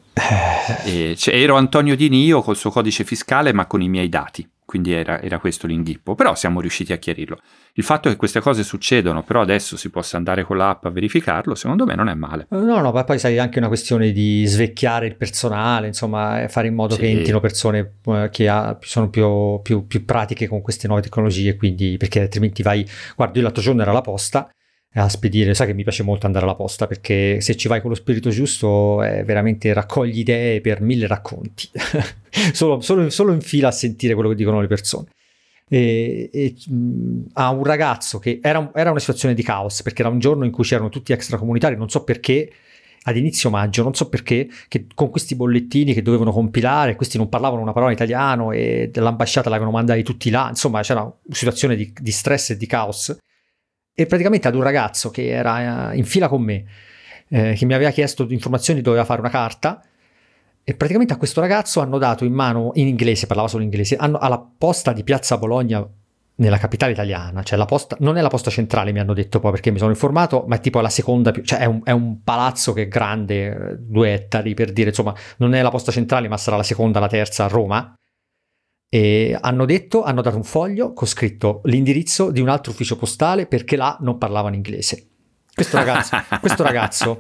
Eh. Cioè, ero Antonio Di Nio col suo codice fiscale ma con i miei dati, quindi era, era, questo l'inghippo, però siamo riusciti a chiarirlo. Il fatto che queste cose succedono, però adesso si possa andare con l'app a verificarlo, secondo me non è male. No, no, ma poi sai anche una questione di svecchiare il personale, insomma, fare in modo sì. che entrino persone eh, che ha, sono più, più, più pratiche con queste nuove tecnologie, quindi perché altrimenti vai, guarda, io l'altro giorno era la posta a spedire. Sai che mi piace molto andare alla posta perché se ci vai con lo spirito giusto è veramente raccogli idee per mille racconti, solo, solo, solo, in fila a sentire quello che dicono le persone. E, e mh, a un ragazzo che era, era, una situazione di caos perché era un giorno in cui c'erano tutti extracomunitari, non so perché. Ad inizio maggio, non so perché, che con questi bollettini che dovevano compilare, questi non parlavano una parola italiano e dell'ambasciata l'avevano mandati tutti là, insomma c'era una situazione di, di stress e di caos e praticamente ad un ragazzo che era eh, in fila con me, eh, che mi aveva chiesto informazioni, doveva fare una carta, e praticamente a questo ragazzo hanno dato in mano, in inglese, parlava solo inglese, hanno, alla posta di Piazza Bologna, nella capitale italiana, cioè la posta, non è la posta centrale mi hanno detto poi perché mi sono informato, ma è tipo la seconda più, cioè è un, è un palazzo che è grande, due ettari per dire, insomma, non è la posta centrale ma sarà la seconda, la terza a Roma, e hanno detto, hanno dato un foglio con scritto l'indirizzo di un altro ufficio postale perché là non parlavano inglese. Questo ragazzo, questo ragazzo,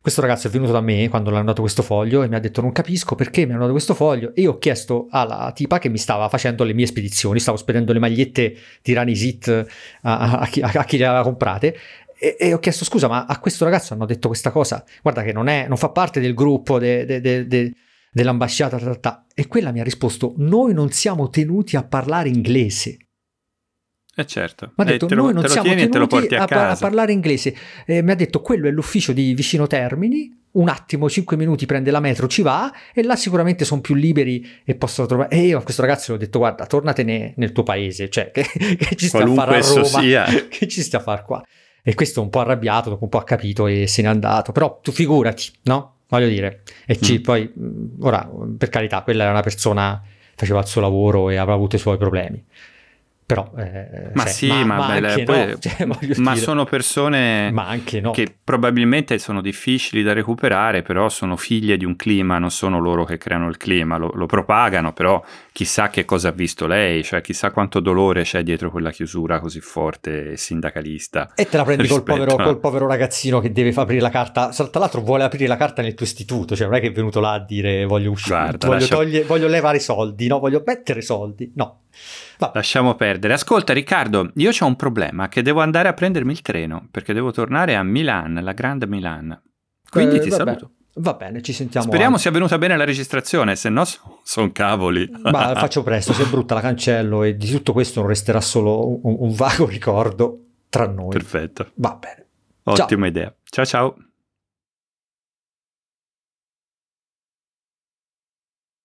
questo ragazzo è venuto da me quando l'hanno dato questo foglio e mi ha detto non capisco perché mi hanno dato questo foglio e io ho chiesto alla tipa che mi stava facendo le mie spedizioni, stavo spedendo le magliette di Ranisit a, a, a, chi, a chi le aveva comprate e, e, ho chiesto scusa ma a questo ragazzo hanno detto questa cosa, guarda che non, è, non fa parte del gruppo de, de, de, dell'ambasciata ta, ta, e quella mi ha risposto noi non siamo tenuti a parlare inglese. Eh certo, mi ha detto, eh, noi lo, non siamo tenuti a, a, a, parlare inglese. Eh, mi ha detto, quello è l'ufficio di vicino Termini, un attimo, 5 minuti prende la metro, ci va e là sicuramente sono più liberi e possono trovare... E io a questo ragazzo gli ho detto, guarda, tornatene nel tuo paese, cioè che, che ci stai a fare a Roma, sia. che ci stai a fare qua. E questo un po' arrabbiato, dopo un po' ha capito e se n'è andato. Però tu figurati, no? Voglio dire, e ci, mm. poi, ora, per carità, quella era una persona, faceva il suo lavoro e aveva avuto i suoi problemi però eh, ma cioè, sì ma, ma, ma, beh, poi, no. cioè, ma sono persone no. che probabilmente sono difficili da recuperare però sono figlie di un clima non sono loro che creano il clima lo, lo propagano però chissà che cosa ha visto lei cioè chissà quanto dolore c'è dietro quella chiusura così forte sindacalista e te la prendi col povero, col povero, ragazzino che deve aprire la carta tra l'altro vuole aprire la carta nel tuo istituto cioè non è che è venuto là a dire voglio uscire Guarda, voglio, lascia... toglie, voglio levare i soldi no voglio mettere soldi no Vabbè. Lasciamo perdere. Ascolta Riccardo, io ho un problema che devo andare a prendermi il treno perché devo tornare a Milan, la Grande Milan. Quindi eh, ti vabbè. saluto. Va bene, ci sentiamo. Speriamo anche. sia venuta bene la registrazione, se no sono son cavoli. Ma faccio presto, se è brutta la cancello e di tutto questo non resterà solo un, un vago ricordo tra noi. Perfetto. Va bene. Ottima ciao. idea. Ciao ciao.